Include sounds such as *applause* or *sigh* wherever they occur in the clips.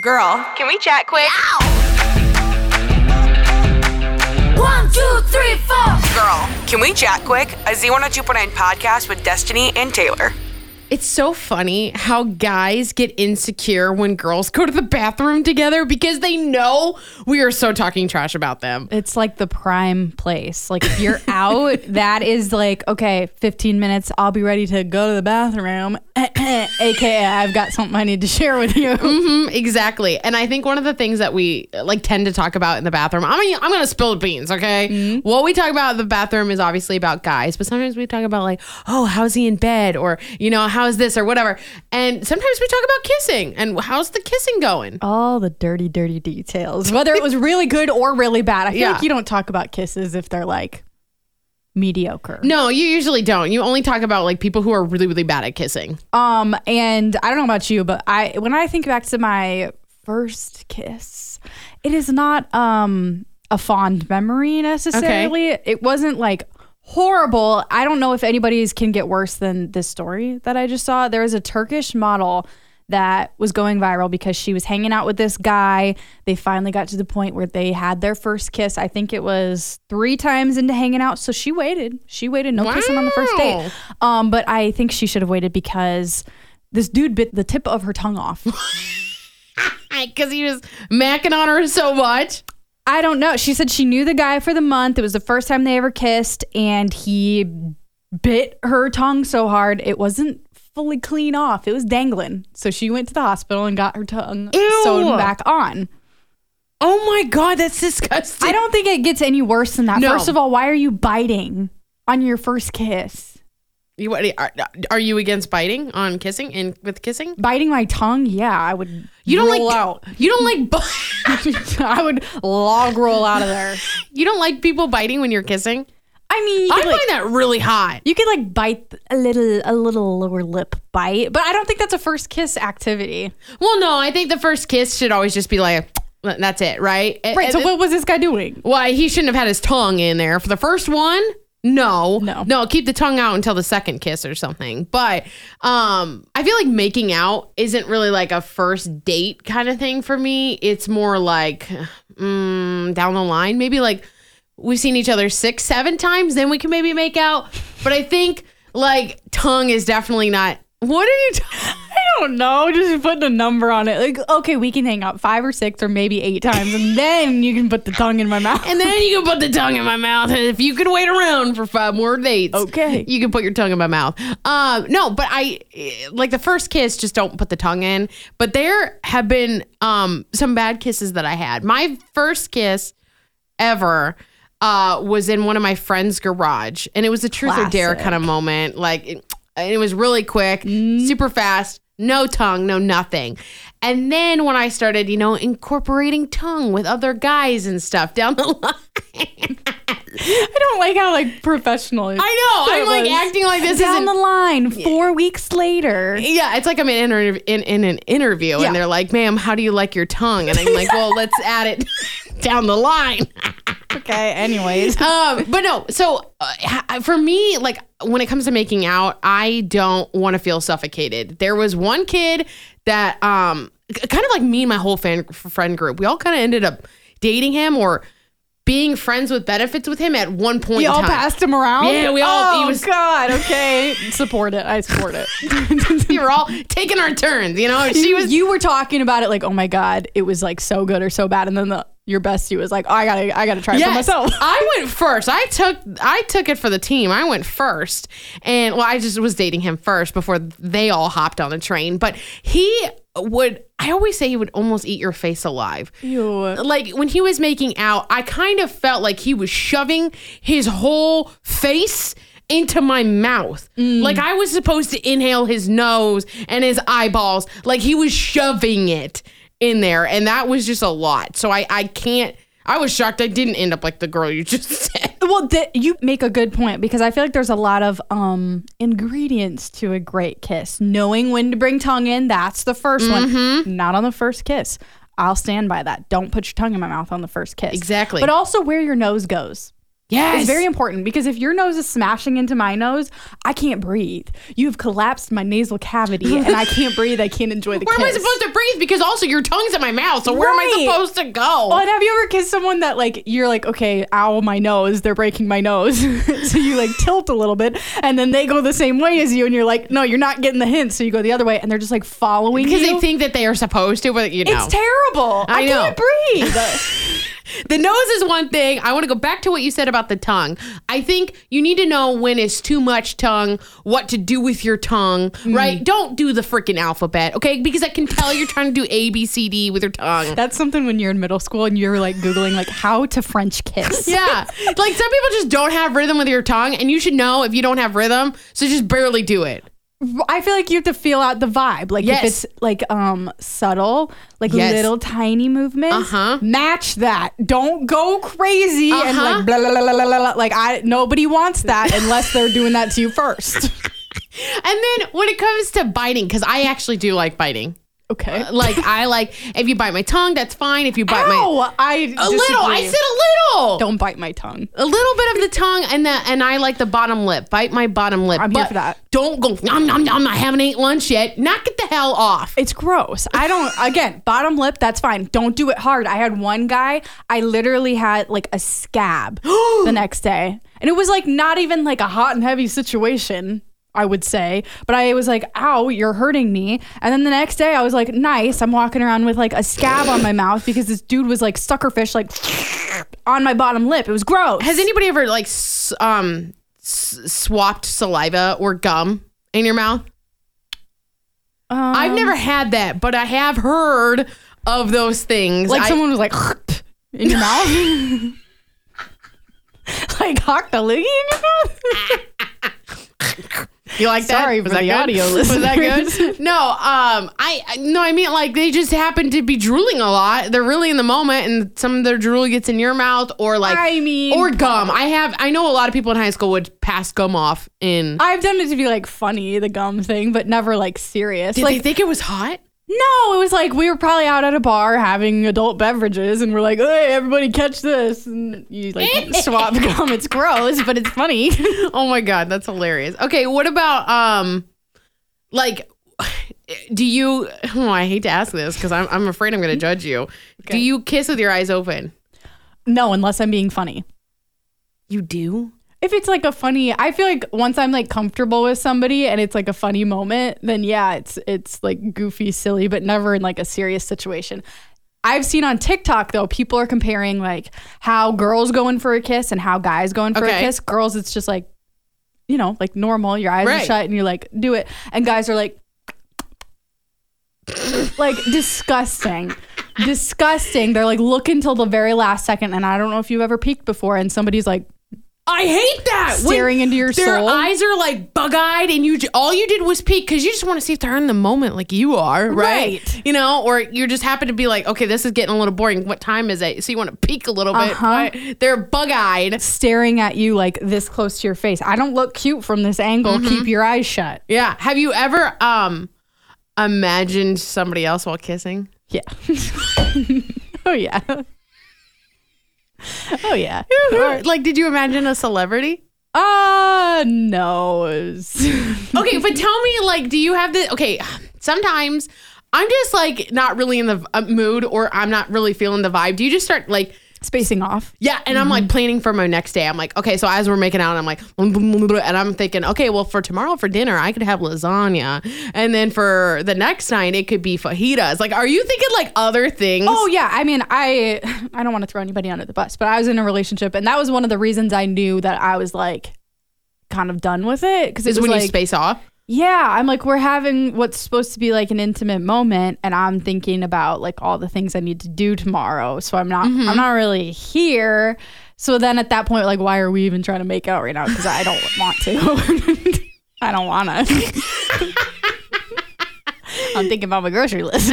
Girl, can we chat quick? One, two, three, four. Girl, can we chat quick? A Z102.9 podcast with Destiny and Taylor. It's so funny how guys get insecure when girls go to the bathroom together because they know we are so talking trash about them. It's like the prime place. Like if you're out, *laughs* that is like, okay, 15 minutes, I'll be ready to go to the bathroom. *clears throat* AKA, I've got something I need to share with you. Mhm, exactly. And I think one of the things that we like tend to talk about in the bathroom, I mean, I'm going to spill the beans, okay? What we talk about in the bathroom is obviously about guys, but sometimes we talk about like, oh, how's he in bed? Or, you know, how's this or whatever. And sometimes we talk about kissing and how's the kissing going? All the dirty, dirty details, whether it was really good or really bad. I feel Yeah. like you don't talk about kisses if they're like mediocre. No, you usually don't. You only talk about like people who are really, really bad at kissing. Um, and I don't know about you, but I when I think back to my first kiss, it is not um a fond memory necessarily. It wasn't like horrible. I don't know if anybody's can get worse than this story that I just saw. There was a Turkish model that was going viral because she was hanging out with this guy. They finally got to the point where they had their first kiss. I think it was three times into hanging out. So she waited. She waited. No kissing on the first date. Um, but I think she should have waited because this dude bit the tip of her tongue off. *laughs* Because he was macking on her so much. I don't know. She said she knew the guy for the month. It was the first time they ever kissed, and he bit her tongue so hard it wasn't fully clean off. It was dangling. So she went to the hospital and got her tongue Ew. sewn back on. Oh my God, that's disgusting. I don't think it gets any worse than that. No. First of all, why are you biting on your first kiss? You, what, are, are you against biting on kissing and with kissing? Biting my tongue? Yeah, I would. You don't like out. You don't like bu- *laughs* I would log roll out of there. *laughs* you don't like people biting when you're kissing. I mean, I like, find that really hot. You could like bite a little a little lower lip bite, but I don't think that's a first kiss activity. Well, no, I think the first kiss should always just be like, that's it, right? Right. So what was this guy doing? Why he shouldn't have had his tongue in there for the first one. No, No. no. Keep the tongue out until the second kiss or something. But um, I feel like making out isn't really like a first date kind of thing for me. It's more like mm, down the line, maybe like we've seen each other six, seven times, then we can maybe make out. But I think like tongue is definitely not. What are you? T- *laughs* don't know. Just putting a number on it. Like, okay, we can hang out five or six or maybe eight times, and then you can put the tongue in my mouth. And then you can put the tongue in my mouth. And if you can wait around for five more dates, Okay. you can put your tongue in my mouth. Um, no, but I like the first kiss, just don't put the tongue in. But there have been um some bad kisses that I had. My first kiss ever uh was in one of my friend's garage, and it was a truth or dare kind of moment. Like it, it was really quick, super fast. No tongue, no nothing. And then when I started, you know, incorporating tongue with other guys and stuff down the *laughs* line, I don't like how like professional. I know. I'm like acting like this down the line four weeks later. yeah, it's like I'm in, inter- in, in an interview Yeah. and they're like, ma'am, how do you like your tongue? And I'm like, *laughs* well, let's add it *laughs* down the line. Okay. *laughs* Anyways, um, but no, so uh, for me, like when it comes to making out, I don't want to feel suffocated. There was one kid that, um, kind of like me and my whole fan, friend group, we all kind of ended up dating him or being friends with benefits with him at one point. we all time. passed him around. Yeah, we all- Oh was- God. Okay. *laughs* support it. I support it. *laughs* we were all taking our turns, you know. She was you were talking about it like, oh my god, it was like so good or so bad, and then the your bestie was like, oh, I gotta, I gotta try it for myself. *laughs* I went first. I took I took it for the team. I went first. And well, I just was dating him first before they all hopped on the train. But he would I always say he would almost eat your face alive. Ew. Like when he was making out, I kind of felt like he was shoving his whole face into my mouth. Mm. Like I was supposed to inhale his nose and his eyeballs. Like he was shoving it in there. And that was just a lot. So I, I can't I was shocked I didn't end up like the girl you *laughs* just said. Well, th- you make a good point because I feel like there's a lot of um ingredients to a great kiss. Knowing when to bring tongue in, that's the 1st one. Not on the first kiss. I'll stand by that. Don't put your tongue in my mouth on the first kiss. Exactly. But also where your nose goes. Yes. It's very important because if your nose is smashing into my nose, I can't breathe. You have collapsed my nasal cavity and I can't *laughs* breathe. I can't enjoy the kiss. Where am I supposed to breathe? Because also your tongue's in my mouth. So where am I supposed to go? Oh, and have you ever kissed someone that like you're like, okay, ow, my nose, they're breaking my nose. *laughs* so you like tilt a little bit, and then they go the same way as you, and you're like, no, you're not getting the hint. So you go the other way, and they're just like following because you. they think that they are supposed to, but you know. it's terrible. I I, know. can't breathe. *laughs* The nose is one thing. I want to go back to what you said about the tongue. I think you need to know when it's too much tongue, what to do with your tongue, Mm. right? Don't do the freaking alphabet, okay? Because I can tell you're trying to do A, B, C, D with your tongue. That's something when you're in middle school and you're like googling like how to French kiss. *laughs* yeah. Like some people just don't have rhythm with your tongue, and you should know if you don't have rhythm, so just barely do it. I feel like you have to feel out the vibe. Like Yes. if it's like um subtle, like Yes. little tiny movements, Uh-huh. match that. Don't go crazy and Uh-huh. like blah, blah, blah, blah, blah, blah. Like I nobody wants that *laughs* unless they're doing that to you first. And then when it comes to biting, because I actually do like biting. Okay. Uh, like I like if you bite my tongue, that's fine. If you bite my Ow, I a little, I said a little. don't bite my tongue. a little bit of the tongue and the and I like the bottom lip. Bite my bottom lip. I'm here for that. Don't go nom nom nom. I haven't ate lunch yet. Knock it the hell off. It's gross. I don't, *laughs* again, bottom lip, that's fine. Don't do it hard. I had one guy, I literally had like a scab *gasps* the next day. And it was like not even like a hot and heavy situation, I would say. But I was like, ow, you're hurting me. And then the next day I was like, nice. I'm walking around with like a scab on my mouth because this dude was like suckerfish, like on my bottom lip. It was gross. Has anybody ever like s- um s- swapped saliva or gum in your mouth? Um, I've never had that, but I have heard of those things. like I- someone was like in your mouth. *laughs* like hock the loogie in your mouth. *laughs* You like that? Sorry Was for that the good? audio *laughs* Was that good? *laughs* No, um, I I- no, I mean like they just happen to be drooling a lot. They're really in the moment, and some of their drool gets in your mouth, or like I mean, or gum. I have I know a lot of people in high school would pass gum off in. I've done it to be like funny, the gum thing, but never like serious. Did like they think it was hot? No, it was like we were probably out at a bar having adult beverages, and we're like, "Hey, everybody, catch this!" And you like *laughs* swap gum. It's gross, but it's funny. *laughs* Oh my god, that's hilarious. Okay, what about um, like, *sighs* do you? Oh, I hate to ask this because I'm I'm afraid I'm going to judge you. Do you kiss with your eyes open? no, unless I'm being funny. You do. If it's like a funny, I feel like once I'm like comfortable with somebody and it's like a funny moment, then yeah, it's it's like goofy, silly, but never in like a serious situation. I've seen on TikTok though, people are comparing like how girls go in for a kiss and how guys go in for Okay. a kiss. Girls, it's just like, you know, like normal. Your eyes Right. are shut and you're like, do it. And guys are like, like disgusting. disgusting. They're like, look until the very last second. And I don't know if you've ever peeked before and somebody's like, I hate that. Staring into your their soul. Their eyes are like bug eyed, and you all you did was peek because you just want to see if they're in the moment, like you are, right? Right. You know, or you just happen to be like, okay, this is getting a little boring. What time is it? So you want to peek a little bit. Uh-huh. but They're bug eyed. staring at you like this close to your face. I don't look cute from this angle. Mm-hmm. Keep your eyes shut. Yeah. Have you ever um imagined somebody else while kissing? Yeah. *laughs* oh yeah. *laughs* oh yeah. like, did you imagine a celebrity? Uh no. *laughs* Okay, but tell me, like, do you have the okay? Sometimes I'm just like not really in the uh, mood, or I'm not really feeling the vibe. Do you just start like? Spacing off. Yeah, and I'm like mm-hmm. planning for my next day. I'm like, okay, so as we're making out, I'm like, and I'm thinking, okay, well, for tomorrow for dinner, I could have lasagna, and then for the next night, it could be fajitas. Like, are you thinking like other things? Oh yeah, I mean, I *sighs* I don't want to throw anybody under the bus, but I was in a relationship, and that was one of the reasons I knew that I was like kind of done with it because it was when like, you space off. Yeah, I'm like we're having what's supposed to be like an intimate moment, and I'm thinking about like all the things I need to do tomorrow, so I'm not I'm mm-hmm. not really here. So then at that point, like, why are we even trying to make out right now? Because I don't want to. *laughs* I don't want to. *laughs* *laughs* I'm thinking about my grocery list.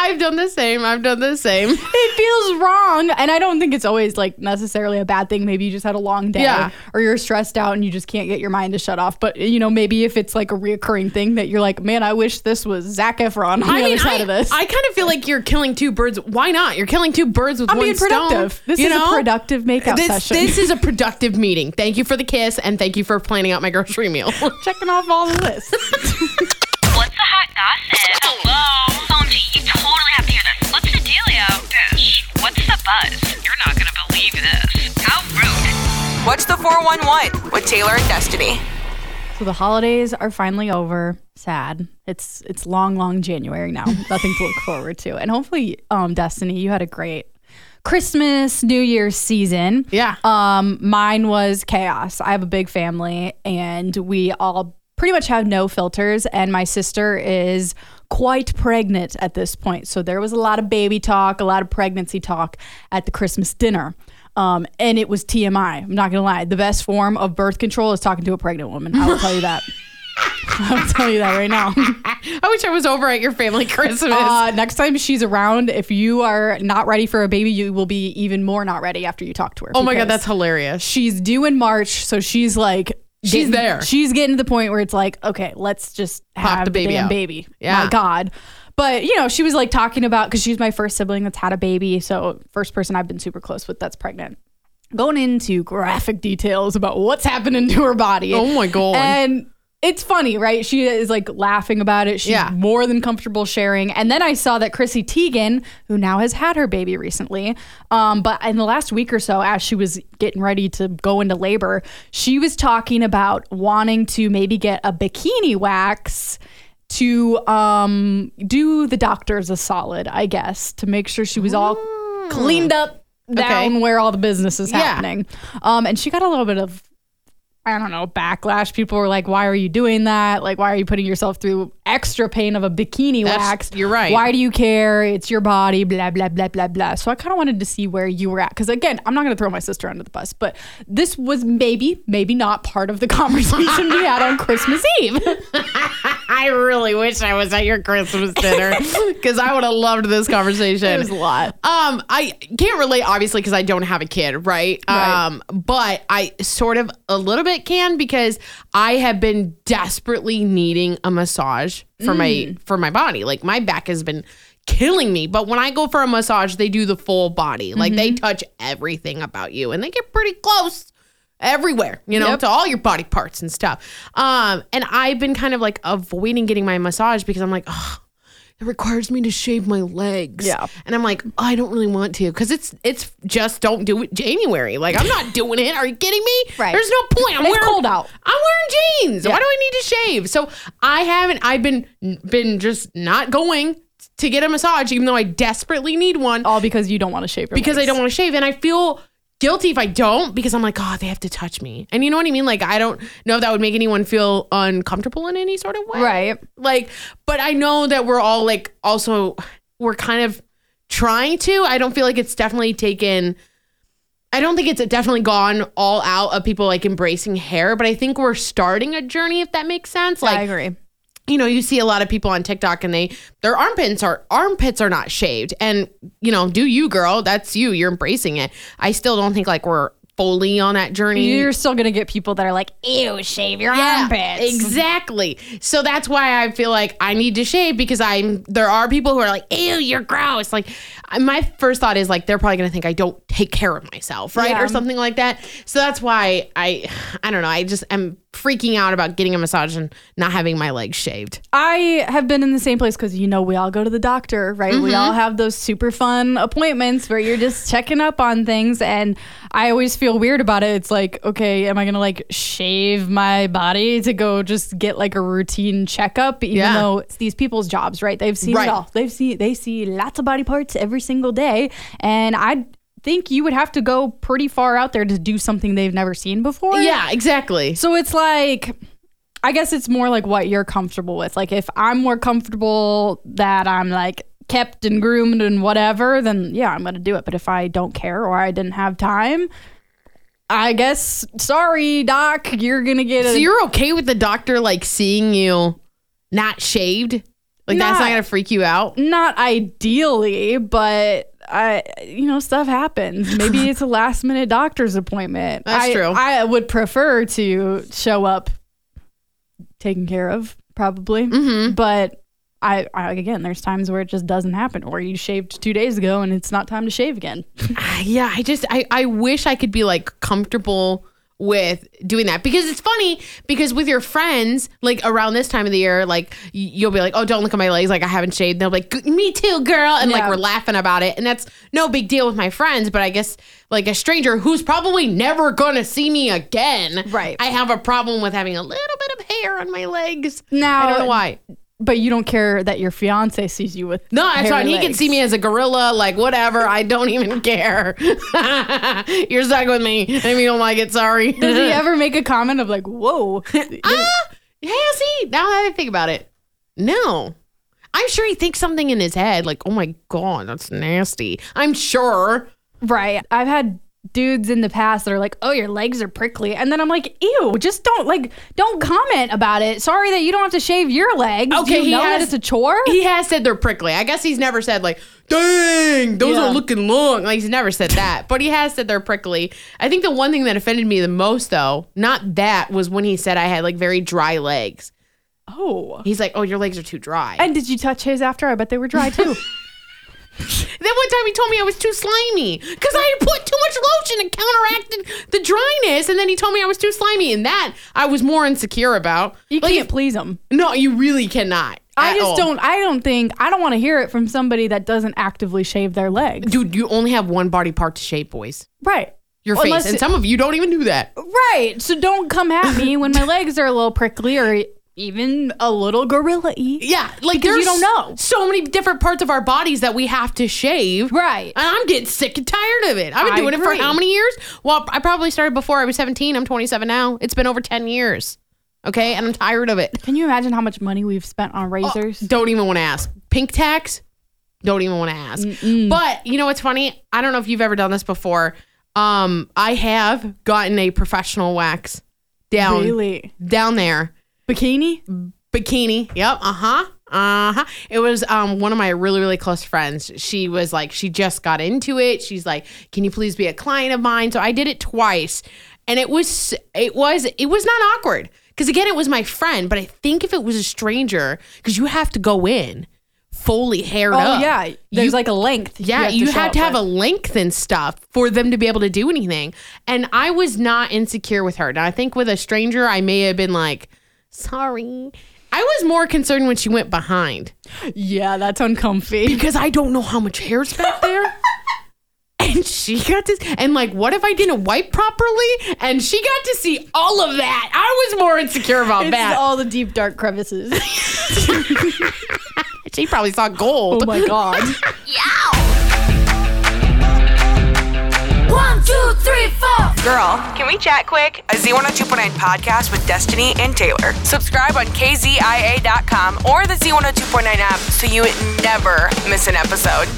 I've done the same. I've done the same. *laughs* it feels wrong. And I don't think it's always like necessarily a bad thing. Maybe you just had a long day Yeah. or you're stressed out and you just can't get your mind to shut off. But, you know, maybe if it's like a reoccurring thing that you're like, man, I wish this was Zac Efron on the mean, other side I, of this. I kind of feel like you're killing two birds. Why not? You're killing two birds with I'm one being stone. productive. This you is a productive makeout this, session. This is a productive meeting. Thank you for the kiss and thank you for planning out my grocery meal. *laughs* checking off all the lists. *laughs* What's the hot gossip? Hello? What's the 411 with Taylor and Destiny? So the holidays are finally over. Sad. It's it's long, long January now. *laughs* Nothing to look forward to. And hopefully, um, Destiny, you had a great Christmas, New Year's season. Yeah. Um, mine was chaos. I have a big family, and we all pretty much have no filters. And my sister is quite pregnant at this point, so there was a lot of baby talk, a lot of pregnancy talk at the Christmas dinner. Um, and it was TMI. I'm not gonna lie. The best form of birth control is talking to a pregnant woman. I will tell you that. *laughs* I will tell you that right now. I wish I was over at your family Christmas. Uh, next time she's around, if you are not ready for a baby, you will be even more not ready after you talk to her. oh my god, that's hilarious. she's due in March, so she's like She's getting- there. She's getting to the point where it's like, okay, let's just have the baby damn baby. Yeah. My God. But you know, she was like talking about because she's my first sibling that's had a baby, so first person I've been super close with that's pregnant. Going into graphic details about what's happening to her body. Oh my God. And it's funny, right? She is like laughing about it. She's Yeah. more than comfortable sharing. And then I saw that Chrissy Teigen, who now has had her baby recently, um, but in the last week or so, as she was getting ready to go into labor, she was talking about wanting to maybe get a bikini wax to um, do the doctors a solid, I guess, to make sure she was all cleaned up down Okay. where all the business is Yeah. happening. Um, and she got a little bit of I don't know, backlash. People were like, why are you doing that? Like, why are you putting yourself through extra pain of a bikini That's- wax? you're right. Why do you care? It's your body, blah, blah, blah, blah, blah. So I kind of wanted to see where you were at. Because again, I'm not going to throw my sister under the bus, but this was maybe, maybe not part of the *laughs* conversation we had on Christmas Eve. *laughs* I really wish I was at your Christmas dinner *laughs* because I would have loved this conversation. It was a lot. Um, I can't relate obviously because I don't have a kid, right? Right. Um, but I sort of a little bit can because I have been desperately needing a massage for my for my body. Like my back has been killing me. But when I go for a massage, they do the full body. Like they touch everything about you and they get pretty close everywhere, you know, Yep. to all your body parts and stuff. Um, and I've been kind of like avoiding getting my massage because I'm like, oh, it requires me to shave my legs. Yeah. And I'm like, I don't really want to because it's it's just don't do it January. Like I'm not doing it. Are you kidding me? Right. There's no point. I'm It's wearing, cold out. I'm wearing jeans. Yeah. Why do I need to shave? So I haven't. I've been been just not going to get a massage, even though I desperately need one All because you don't want to shave because I don't want to shave, and I feel guilty if I don't because I'm like, oh, they have to touch me, and you know what I mean. Like I don't know if that would make anyone feel uncomfortable in any sort of way, Right. Like, but I know that we're all like also we're kind of trying to. I don't feel like it's definitely taken. I don't think it's definitely gone all out of people like embracing hair, but I think we're starting a journey if that makes sense. Like I agree. You know, you see a lot of people on TikTok and they their armpits are armpits are not shaved. And, you know, do you girl, that's you. You're embracing it. I still don't think like we're fully on that journey. You're still going to get people that are like, ew, shave your Yeah, armpits. Exactly. So that's why I feel like I need to shave because I'm there are people who are like, ew, you're gross. Like my first thought is like they're probably gonna think I don't take care of myself, right? Yeah. Or something like that. So that's why I I don't know. I just am freaking out about getting a massage and not having my legs shaved. I have been in the same place because you know we all go to the doctor, right? We all mm-hmm. have those super fun appointments where you're just checking up on things, and I always feel weird about it. It's like, okay, am I gonna like shave my body to go just get like a routine checkup? Even Yeah. though it's these people's jobs, right? They've seen Right. it all. They've seen they see lots of body parts every single day, and I think you would have to go pretty far out there to do something they've never seen before. Yeah, exactly. So it's like, I guess it's more like what you're comfortable with. Like if I'm more comfortable that I'm like kept and groomed and whatever, then yeah, I'm gonna do it. But if I don't care or I didn't have time, I guess sorry, doc, you're gonna get a So you're okay with the doctor like seeing you not shaved? Like that's not Not- gonna freak you out. Not ideally, but I, you know, stuff happens. Maybe *laughs* it's a last minute doctor's appointment. That's I, true. I would prefer to show up taken care of, probably. Mm-hmm. But I, I, again, there's times where it just doesn't happen, or you shaved two days ago and it's not time to shave again. *laughs* yeah, I just I, I wish I could be like comfortable with doing that. Because it's funny because with your friends like around this time of the year like you'll be like oh don't look at my legs like I haven't shaved. They'll be like me too girl and like we're laughing about it. And that's no big deal with my friends but I guess like a stranger who's probably never gonna see me again Right. I have a problem with having a little bit of hair on my legs. Now- I don't know why But you don't care that your fiance sees you with No, that's fine. He can see me as a gorilla, like whatever. I don't even care. *laughs* You're stuck with me. If you don't like it, sorry. Does he *laughs* ever make a comment of like, "Whoa"? ah, has he? Now that I think about it, no. I'm sure he thinks something in his head, like, "Oh my god, that's nasty." I'm sure. Right. I've had dudes in the past that are like, "Oh, your legs are prickly," and then I'm like, "Ew!" Just don't like, don't comment about it. Sorry that you don't have to shave your legs. Okay, you he know that has- it's a chore. He has said they're prickly. I guess he's never said like, "Dang, those Yeah. are looking long." Like he's never said that, but he has said they're prickly. I think the one thing that offended me the most, though, not that, was when he said I had like very dry legs. oh. He's like, "Oh, your legs are too dry." And did you touch his after? I bet they were dry too. *laughs* Then one time he told me I was too slimy because I had put too much lotion and counteracted the dryness. And then he told me I was too slimy, and that I was more insecure about. You Like, can't please them. No, you really cannot. I at just all. don't. I don't think. I don't want to hear it from somebody that doesn't actively shave their legs. Dude, you only have one body part to shape, boys. Right. Your face, and it- some of you don't even do that. Right. So don't come at me when my legs are a little prickly or even a little gorilla-y. Yeah, like Because you don't know. so many different parts of our bodies that we have to shave. Right. And I'm getting sick and tired of it. I've been I doing it for how many years? Well, I probably started before I was 17. I'm 27 now. It's been over 10 years. Okay, and I'm tired of it. Can you imagine how much money we've spent on razors? Don't even want to ask. Pink tax? Don't even want to ask. But you know what's funny? I don't know if you've ever done this before. Um, I have gotten a professional wax down Really? down there. Bikini? Bikini. Yep. Uh-huh. Uh-huh. It was um one of my really, really close friends. She was like, she just got into it. She's like, Can you please be a client of mine? So I did it twice. And it was it was it was not awkward. Because again, it was my friend, but I think if it was a stranger, because you have to go in fully haired Oh up. yeah. There's You- like a length. yeah, you, have to have with. a length and stuff for them to be able to do anything. And I was not insecure with her. Now, I think with a stranger, I may have been like, sorry. I was more concerned when she went behind Yeah, that's uncomfy. because I don't know how much hair's back there. *laughs* And she got to, and like, what if I didn't wipe properly? And she got to see all of that. I was more insecure about It's that. all the deep dark crevices. *laughs* she probably saw gold. oh my god. *laughs* One, two, three, four. Girl, can we chat quick? A Z102.9 podcast with Destiny and Taylor. Subscribe on KZIA.com or the Z102.9 app so you never miss an episode.